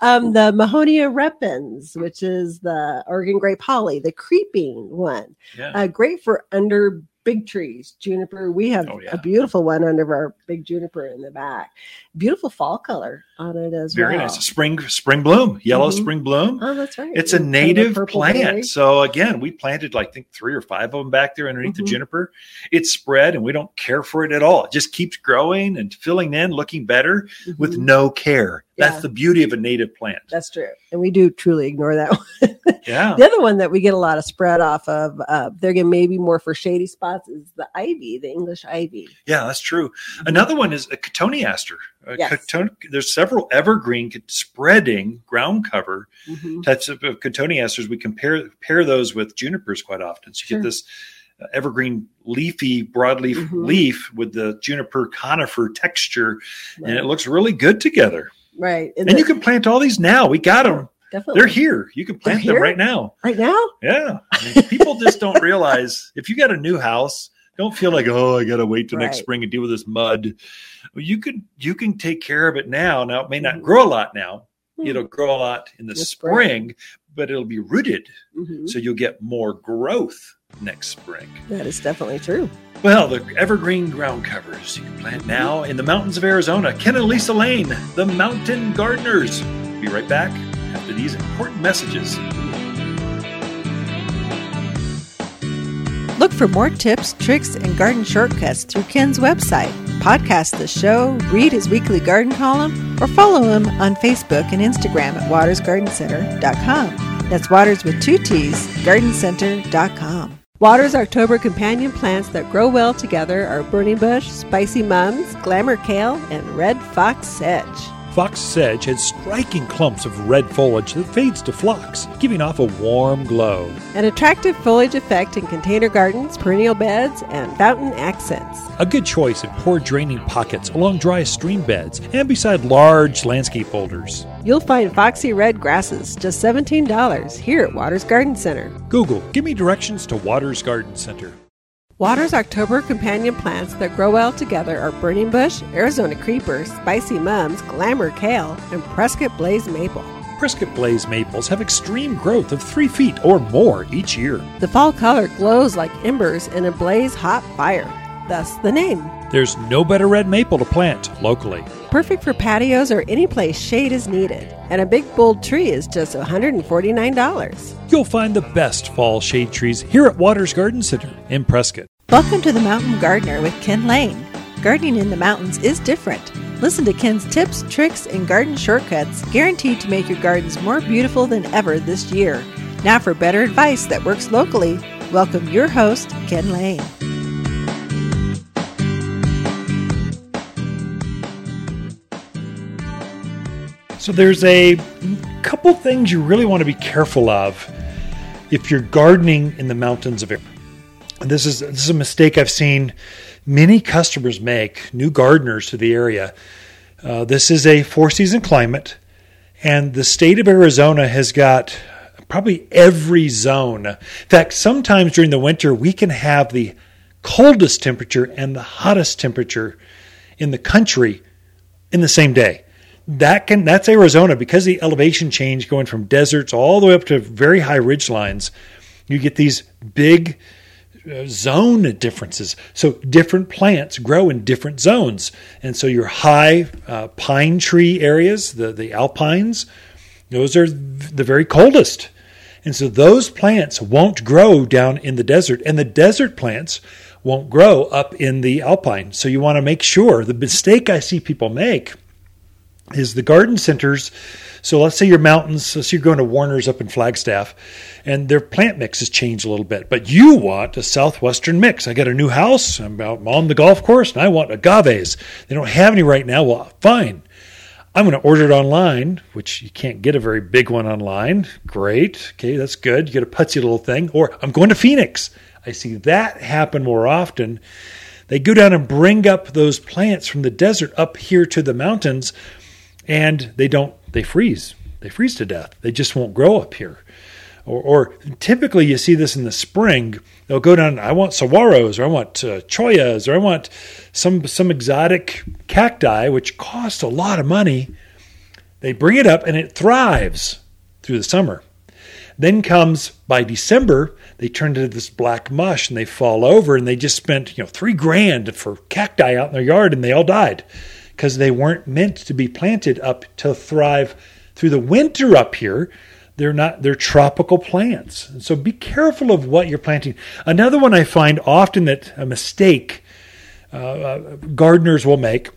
Um, the Mahonia repens, which is the Oregon grape holly, the creeping one. Yeah, Uh, great for under big trees, juniper. We have Oh, yeah. a beautiful one under our big juniper in the back. Beautiful fall color on it as very well. Very nice. Spring, spring bloom, yellow Mhm. spring bloom. Oh, that's right. It's a Kind of native plant. berry. So again, we planted like I think three or five of them back there underneath Mhm. the juniper. It's spread and we don't care for it at all. It just keeps growing and filling in, looking better with Mhm. no care. That's Yeah. the beauty of a native plant. That's true. And we do truly ignore that one. Yeah. the other one that we get a lot of spread off of, uh, they're going maybe more for shady spots, is the ivy, the English ivy. Yeah, that's true. Another one is a cotoneaster. A Yes. coton- there's several evergreen spreading ground cover Mhm. types of, of cotoneasters. We compare pair those with junipers quite often. So you Sure. get this uh, evergreen leafy broadleaf Mhm. leaf with the juniper conifer texture, and it looks really good together. Right. And the- you can plant all these now. We got them. definitely They're here. You can plant them right now. right now. Yeah. I mean, people just don't realize if you got a new house, Don't feel like oh, I got to wait till next spring and deal with this mud. Well, you can you can take care of it now. Now it may not Mhm. grow a lot now. Hmm. It'll grow a lot in the, The spring, spring. But it'll be rooted, Mhm. so you'll get more growth next spring. That is definitely true. Well, the evergreen ground covers you can plant now in the mountains of Arizona. Ken and Lisa Lane, the Mountain Gardeners. Be right back after these important messages. Look for more tips, tricks, and garden shortcuts through Ken's website. Podcast the show, read his weekly garden column, or follow him on Facebook and Instagram at watersgardencenter.com. That's Waters with two T's, gardencenter.com. Water's October companion plants that grow well together are burning bush, spicy mums, glamour kale, and red fox sedge. Fox sedge has striking clumps of red foliage that fades to phlox, giving off a warm glow. An attractive foliage effect in container gardens, perennial beds, and fountain accents. A good choice in poor draining pockets along dry stream beds and beside large landscape boulders. You'll find foxy red grasses just $17 here at Water's Garden Center. Google, give me directions to Waters Garden Center. Water's October companion plants that grow well together are burning bush, Arizona creeper, spicy mums, glamour kale, and Prescott blaze maple. Prescott Blaze maples have extreme growth of three feet or more each year. The fall color glows like embers in a blaze hot fire, thus the name. There's no better red maple to plant locally. Perfect for patios or any place shade is needed. And a big bold tree is just $149. You'll find the best fall shade trees here at Waters Garden Center in Prescott. Welcome to the Mountain Gardener with Ken Lane. Gardening in the mountains is different. Listen to Ken's tips, tricks, and garden shortcuts guaranteed to make your gardens more beautiful than ever this year. Now, for better advice that works locally, welcome your host, Ken Lane. So there's a couple things you really want to be careful of if you're gardening in the mountains of Arizona. This is this is a mistake I've seen many customers make, new gardeners to the area. Uh, this is a four season climate, and the state of Arizona has got probably every zone. In fact, sometimes during the winter, we can have the coldest temperature and the hottest temperature in the country in the same day. That can that's Arizona because the elevation change going from deserts all the way up to very high ridge lines. You get these big uh, zone differences. So different plants grow in different zones, and so your high uh, pine tree areas, the the alpines, those are the very coldest, and so those plants won't grow down in the desert, and the desert plants won't grow up in the alpine. So you want to make sure. The mistake I see people make is the garden centers. So let's say your mountains, let's say you're going to Warner's up in Flagstaff, and their plant mix has changed a little bit, but you want a southwestern mix. I got a new house, I'm on the golf course, and I want agaves. They don't have any right now. Well, fine. I'm going to order it online, which you can't get a very big one online. Great. Okay, that's good. You get a putsy little thing. Or I'm going to Phoenix. I see that happen more often. They go down and bring up those plants from the desert up here to the mountains and they don't they freeze. They freeze to death. They just won't grow up here. Or, or typically you see this in the spring. They'll go down i want saguaros or i want uh, chollas or i want some some exotic cacti which cost a lot of money. They bring it up and it thrives through the summer. Then comes by December, they turn into this black mush and they fall over and they just spent, you know, three grand for cacti out in their yard and they all died because they weren't meant to be planted up to thrive through the winter up here. They're not, they're tropical plants. So be careful of what you're planting. Another one I find often that a mistake uh, uh, gardeners will make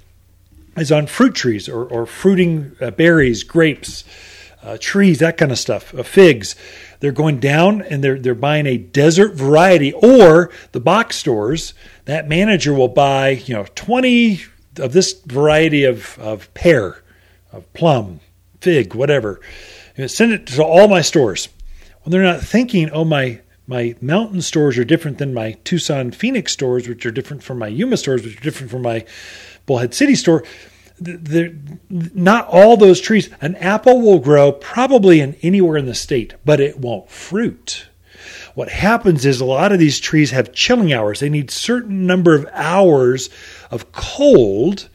is on fruit trees or, or fruiting uh, berries, grapes, uh, trees, that kind of stuff, uh, figs. They're going down and they're they're buying a desert variety, or the box stores. That manager will buy you know twenty of this variety of of pear, of plum, fig, whatever. And send it to all my stores. Well, they're not thinking, oh my my mountain stores are different than my Tucson Phoenix stores, which are different from my Yuma stores, which are different from my Bullhead City store they're, not all those trees. An apple will grow probably in anywhere in the state, but it won't fruit. What happens is a lot of these trees have chilling hours. They need certain number of hours of cold.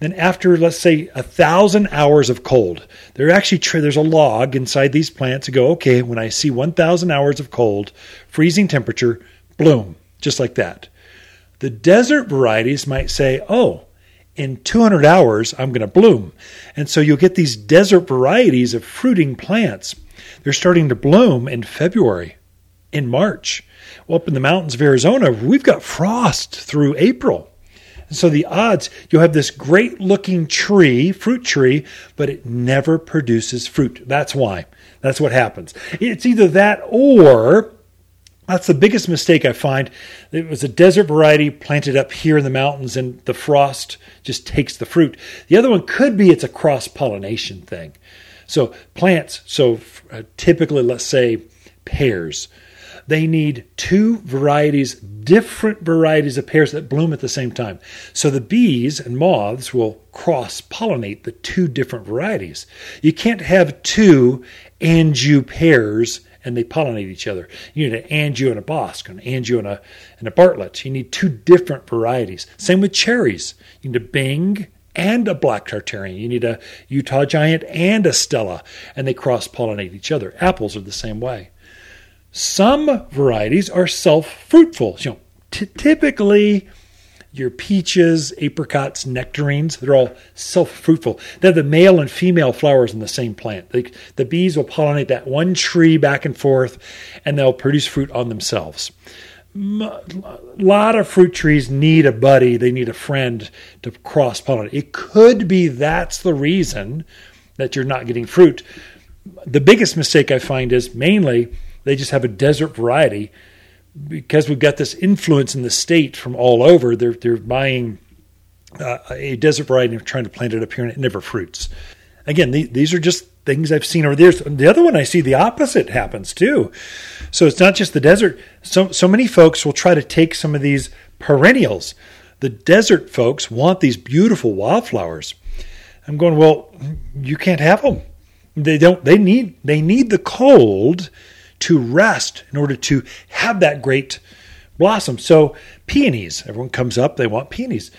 Then after, let's say, a thousand hours of cold, they're actually there's a log inside these plants to go. Okay, when I see 1,000 hours of cold, freezing temperature, bloom, just like that. The desert varieties might say, oh, in 200 hours, I'm going to bloom. And so you'll get these desert varieties of fruiting plants. They're starting to bloom in February, in March. Well, up in the mountains of Arizona, we've got frost through April. So the odds, you'll have this great looking tree, fruit tree, but it never produces fruit. That's why. That's what happens. It's either that or that's the biggest mistake I find. It was a desert variety planted up here in the mountains, and the frost just takes the fruit. The other one could be it's a cross pollination thing. So, plants, so uh, typically, let's say pears, they need two varieties, different varieties of pears that bloom at the same time. So, the bees and moths will cross pollinate the two different varieties. You can't have two Anjou pears and they pollinate each other. You need an Anjou and a Bosc, an Anjou and a, and a Bartlett. You need two different varieties. Same with cherries. You need a Bing and a black Tartarian. You need a Utah Giant and a Stella, and they cross pollinate each other. Apples are the same way. Some varieties are self fruitful. You know, t- typically, your peaches, apricots, nectarines, they're all self fruitful. They have the male and female flowers in the same plant. They, the bees will pollinate that one tree back and forth, and they'll produce fruit on themselves. A lot of fruit trees need a buddy, they need a friend to cross pollinate. It could be that's the reason that you're not getting fruit. The biggest mistake I find is mainly they just have a desert variety because we've got this influence in the state from all over, they're they're buying uh, a desert variety and trying to plant it up here, and it never fruits. Again, the, these are just things I've seen over there. The other one I see the opposite happens too. So it's not just the desert. So so many folks will try to take some of these perennials. The desert folks want these beautiful wildflowers. I'm going, well, you can't have them. They don't. They need. They need the cold to rest in order to have that great blossom. So peonies, everyone comes up, they want peonies.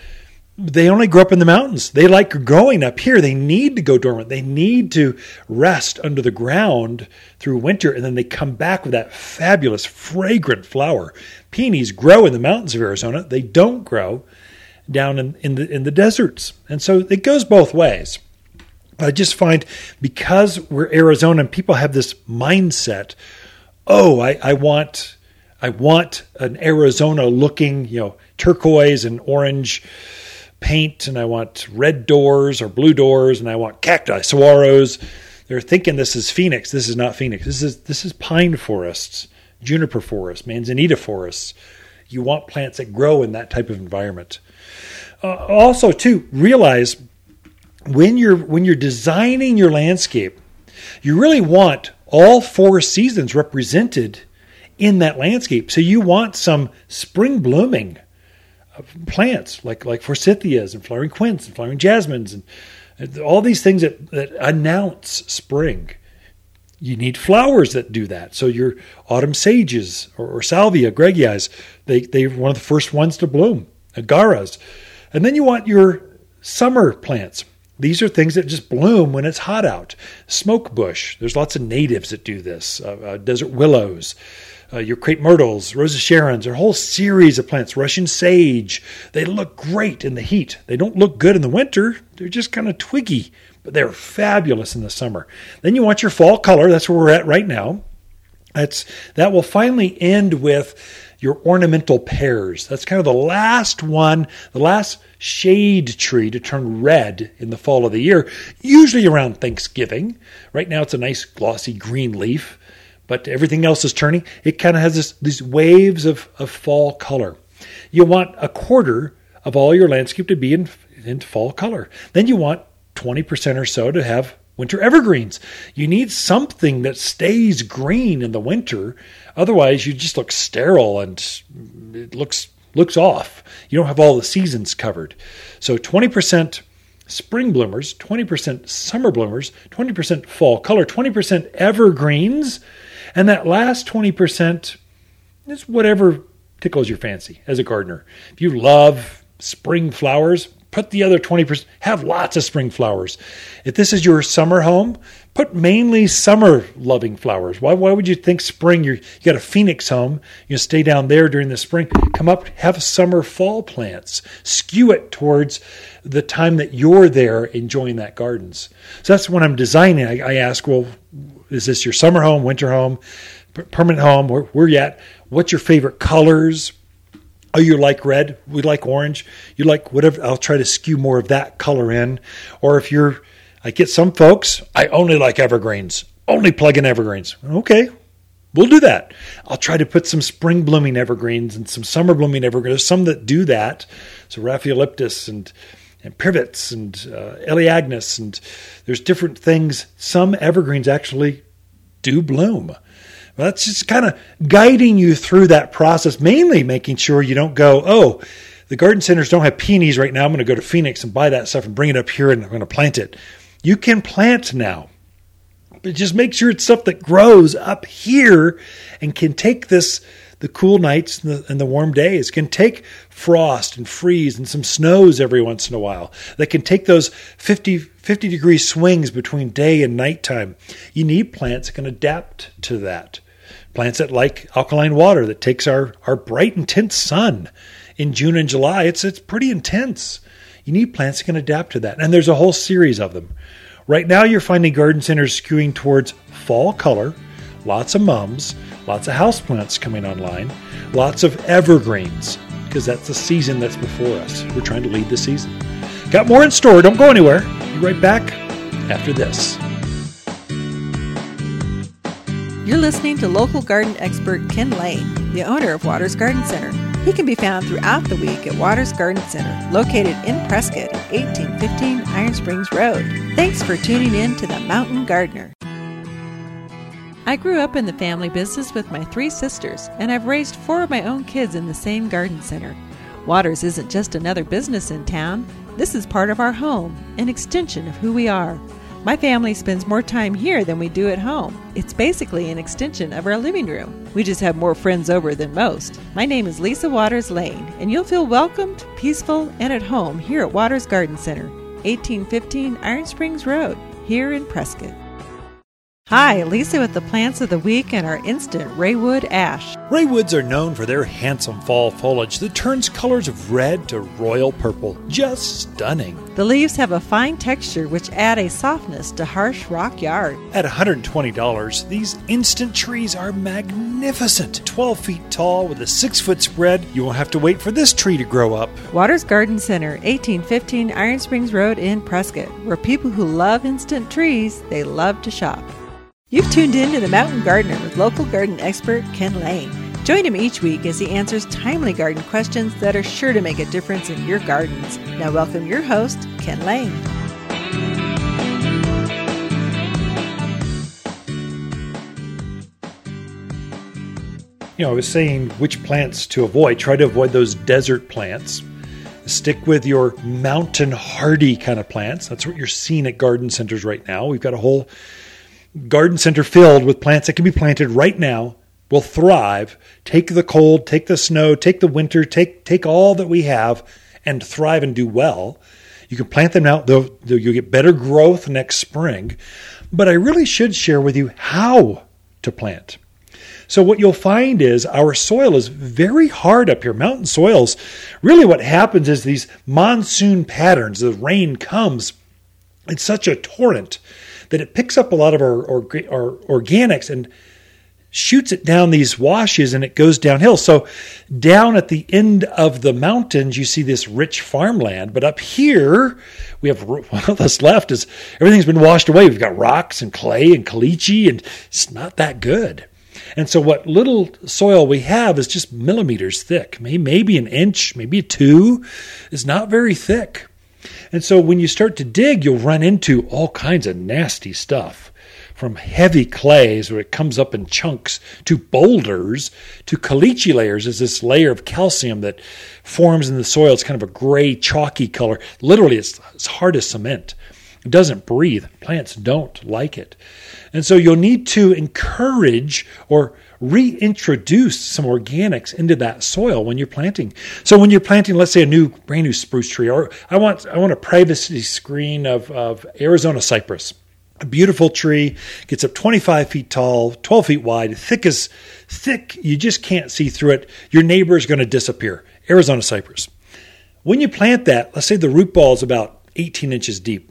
They only grow up in the mountains. They like growing up here. They need to go dormant. They need to rest under the ground through winter, and then they come back with that fabulous, fragrant flower. Peonies grow in the mountains of Arizona. They don't grow down in, in the in the deserts. And so it goes both ways. I just find because we're Arizona and people have this mindset oh, I, I want I want an Arizona looking, you know, turquoise and orange paint, and I want red doors or blue doors, and I want cacti, saguaros. They're thinking this is Phoenix. This is not Phoenix. This is this is pine forests, juniper forests, manzanita forests. You want plants that grow in that type of environment. Uh, also, too, realize when you're when you're designing your landscape, you really want all four seasons represented in that landscape. So you want some spring blooming plants like like forsythias and flowering quince and flowering jasmines and all these things that, that announce spring. You need flowers that do that. So your autumn sages or, or salvia greggii, they they're one of the first ones to bloom. Agaras, and then you want your summer plants. These are things that just bloom when it's hot out. Smoke bush, there's lots of natives that do this. Uh, uh, desert willows, uh, your crepe myrtles, rose of Sharons, a whole series of plants. Russian sage, they look great in the heat. They don't look good in the winter. They're just kind of twiggy, but they're fabulous in the summer. Then you want your fall color. That's where we're at right now. That's that will finally end with your ornamental pears. That's kind of the last one, the last shade tree to turn red in the fall of the year, usually around Thanksgiving. Right now it's a nice glossy green leaf, but everything else is turning. It kind of has this, these waves of, of fall color. You want a quarter of all your landscape to be in, in fall color. Then you want 20% or so to have winter evergreens. You need something that stays green in the winter. Otherwise, you just look sterile and it looks looks off. You don't have all the seasons covered. So 20% spring bloomers, 20% summer bloomers, 20% fall color, 20% evergreens, and that last 20% is whatever tickles your fancy as a gardener. If you love spring flowers, put the other 20%, have lots of spring flowers. If this is your summer home, put mainly summer loving flowers. Why, why would you think spring? You're, you got a Phoenix home, you stay down there during the spring. Come up, have summer fall plants. Skew it towards the time that you're there enjoying that gardens. So that's when I'm designing. I, I ask, well, is this your summer home, winter home, permanent home? Where, where you at? What's your favorite colors? Oh, you like red, we like orange, you like whatever, I'll try to skew more of that color in. Or if you're, I get some folks, I only like evergreens, only plug in evergreens. Okay, we'll do that. I'll try to put some spring blooming evergreens and some summer blooming evergreens. There's some that do that. So Raphiolepis and and privets and uh, Elaeagnus and there's different things. Some evergreens actually do bloom. Well, that's just kind of guiding you through that process, mainly making sure you don't go, oh, the garden centers don't have peonies right now. I'm going to go to Phoenix and buy that stuff and bring it up here and I'm going to plant it. You can plant now. But just make sure it's stuff that grows up here and can take this the cool nights and the, and the, warm days can take frost and freeze and some snows every once in a while that can take those 50, 50 degree swings between day and nighttime you need plants that can adapt to that plants that like alkaline water that takes our, our bright, intense sun in June and July. It's, it's pretty intense. You need plants that can adapt to that. And there's a whole series of them. Right now, you're finding garden centers skewing towards fall color, lots of mums, lots of houseplants coming online, lots of evergreens, because that's the season that's before us. We're trying to lead the season. Got more in store. Don't go anywhere. Be right back after this. You're listening to local garden expert Ken Lane, the owner of Waters Garden Center. He can be found throughout the week at Waters Garden Center, located in Prescott at 1815 Iron Springs Road. Thanks for tuning in to The Mountain Gardener. I grew up in the family business with my three sisters, and I've raised four of my own kids in the same garden center. Waters isn't just another business in town, this is part of our home, an extension of who we are. My family spends more time here than we do at home. It's basically an extension of our living room. We just have more friends over than most. My name is Lisa Waters Lane, and you'll feel welcomed, peaceful, and at home here at Waters Garden Center, 1815 Iron Springs Road, here in Prescott. Hi, Lisa with the plants of the week and our instant Raywood ash. Raywoods are known for their handsome fall foliage that turns colors of red to royal purple. Just stunning. The leaves have a fine texture which add a softness to harsh rock yard. At $120, these instant trees are magnificent. 12 feet tall with a 6 foot spread. You won't have to wait for this tree to grow up. Waters Garden Center, 1815 Iron Springs Road in Prescott, where people who love instant trees, they love to shop. You've tuned in to The Mountain Gardener with local garden expert Ken Lane. Join him each week as he answers timely garden questions that are sure to make a difference in your gardens. Now, welcome your host, Ken Lane. You know, I was saying which plants to avoid. Try to avoid those desert plants. Stick with your mountain hardy kind of plants. That's what you're seeing at garden centers right now. We've got a whole garden center filled with plants that can be planted right now will thrive. Take the cold take the snow take the winter take take all that we have and thrive and do well. You can plant them now. They'll, you'll get better growth next spring. But i really should share with you how to plant. So what you'll find is our soil is very hard up here. Mountain soils, really what happens is these monsoon patterns, the rain comes, it's such a torrent that it picks up a lot of our, our, our organics and shoots it down these washes and it goes downhill. So down at the end of the mountains, you see this rich farmland. But up here, we have all that's left is everything's been washed away. We've got rocks and clay and caliche, and it's not that good. And so what little soil we have is just millimeters thick, maybe an inch, maybe two. It's not very thick. And so when you start to dig, you'll run into all kinds of nasty stuff from heavy clays where it comes up in chunks to boulders to caliche layers is this layer of calcium that forms in the soil. It's kind of a gray, chalky color. Literally, it's as hard as cement. It doesn't breathe. Plants don't like it. And so you'll need to encourage or reintroduce some organics into that soil when you're planting. So when you're planting, let's say a new brand new spruce tree, or I want I want a privacy screen of, of Arizona cypress. A beautiful tree gets up 25 feet tall, 12 feet wide, thick as thick, you just can't see through it. Your neighbor is going to disappear. Arizona cypress. When you plant that, let's say the root ball is about 18 inches deep.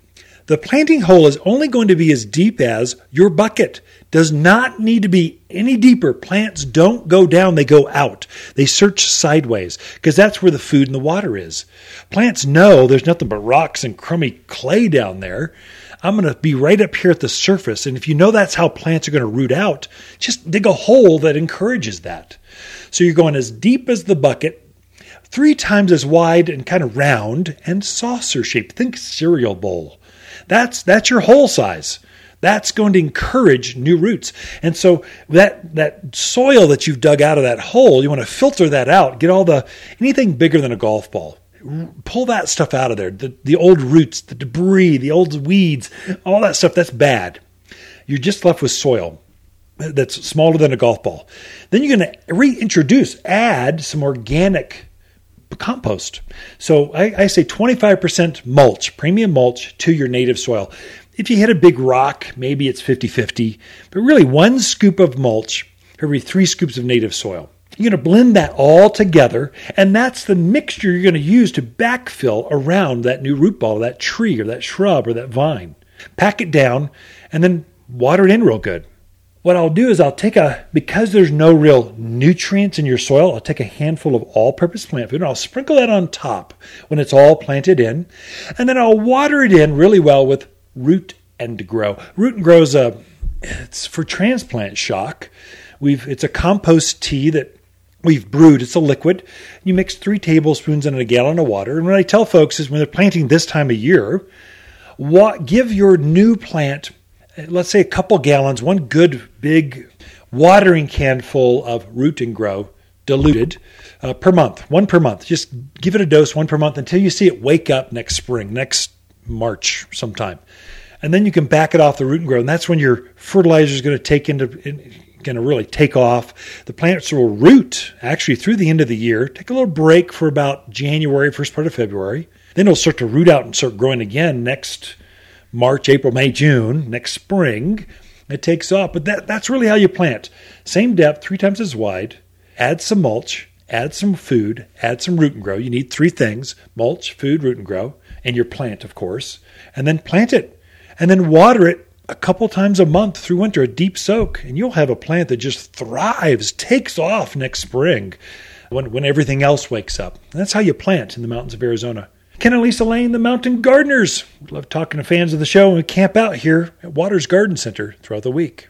The planting hole is only going to be as deep as your bucket. Does not need to be any deeper. Plants don't go down, they go out. They search sideways because that's where the food and the water is. Plants know there's nothing but rocks and crummy clay down there. I'm going to be right up here at the surface. And if you know that's how plants are going to root out, just dig a hole that encourages that. So you're going as deep as the bucket, three times as wide and kind of round and saucer shaped. Think cereal bowl. That's that's your hole size. That's going to encourage new roots. And so that that soil that you've dug out of that hole, you want to filter that out, get all the anything bigger than a golf ball. Pull that stuff out of there. The the old roots, the debris, the old weeds, all that stuff that's bad. You're just left with soil that's smaller than a golf ball. Then you're going to reintroduce, add some organic compost. So I, I, say 25% mulch, premium mulch to your native soil. If you hit a big rock, maybe it's 50 50, but really one scoop of mulch every three scoops of native soil. You're going to blend that all together, and that's the mixture you're going to use to backfill around that new root ball, that tree, or that shrub, or that vine. Pack it down, and then water it in real good what I'll do is I'll take a, because there's no real nutrients in your soil, I'll take a handful of all purpose plant food and I'll sprinkle that on top when it's all planted in. And then I'll water it in really well with root and grow. Root and grow is a, it's for transplant shock. We've, it's a compost tea that we've brewed. It's a liquid. You mix three tablespoons in a gallon of water. And what I tell folks is when they're planting this time of year, what, give your new plant let's say a couple gallons, one good big watering can full of root and grow diluted uh, per month, one per month. Just give it a dose, one per month, until you see it wake up next spring, next March sometime. And then you can back it off the root and grow. And that's when your fertilizer is going to take into, going to really take off. The plants will root actually through the end of the year. Take a little break for about January, first part of February. Then it'll start to root out and start growing again next March, April, May, June, next spring, it takes off. But that, that's really how you plant. Same depth, three times as wide. Add some mulch, add some food, add some root and grow. You need three things mulch, food, root and grow, and your plant, of course. And then plant it. And then water it a couple times a month through winter, a deep soak. And you'll have a plant that just thrives, takes off next spring when, when everything else wakes up. And that's how you plant in the mountains of Arizona. Ken and Lisa Lane, the Mountain Gardeners. We love talking to fans of the show and we camp out here at Waters Garden Center throughout the week.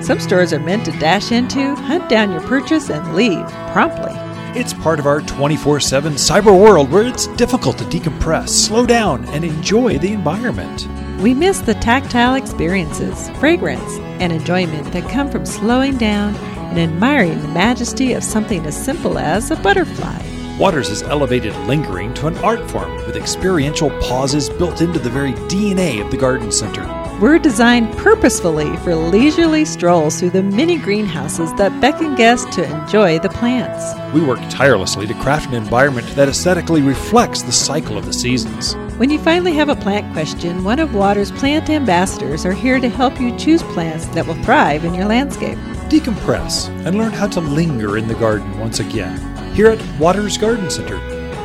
Some stores are meant to dash into, hunt down your purchase, and leave promptly. It's part of our 24 7 cyber world where it's difficult to decompress, slow down, and enjoy the environment. We miss the tactile experiences, fragrance, and enjoyment that come from slowing down and admiring the majesty of something as simple as a butterfly. Waters has elevated lingering to an art form with experiential pauses built into the very DNA of the garden center. We're designed purposefully for leisurely strolls through the mini greenhouses that beckon guests to enjoy the plants. We work tirelessly to craft an environment that aesthetically reflects the cycle of the seasons. When you finally have a plant question, one of Waters' plant ambassadors are here to help you choose plants that will thrive in your landscape. Decompress and learn how to linger in the garden once again here at Waters Garden Center,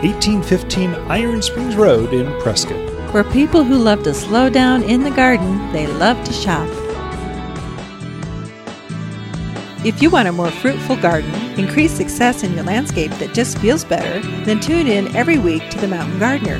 1815 Iron Springs Road in Prescott. For people who love to slow down in the garden, they love to shop. If you want a more fruitful garden, increase success in your landscape that just feels better, then tune in every week to The Mountain Gardener.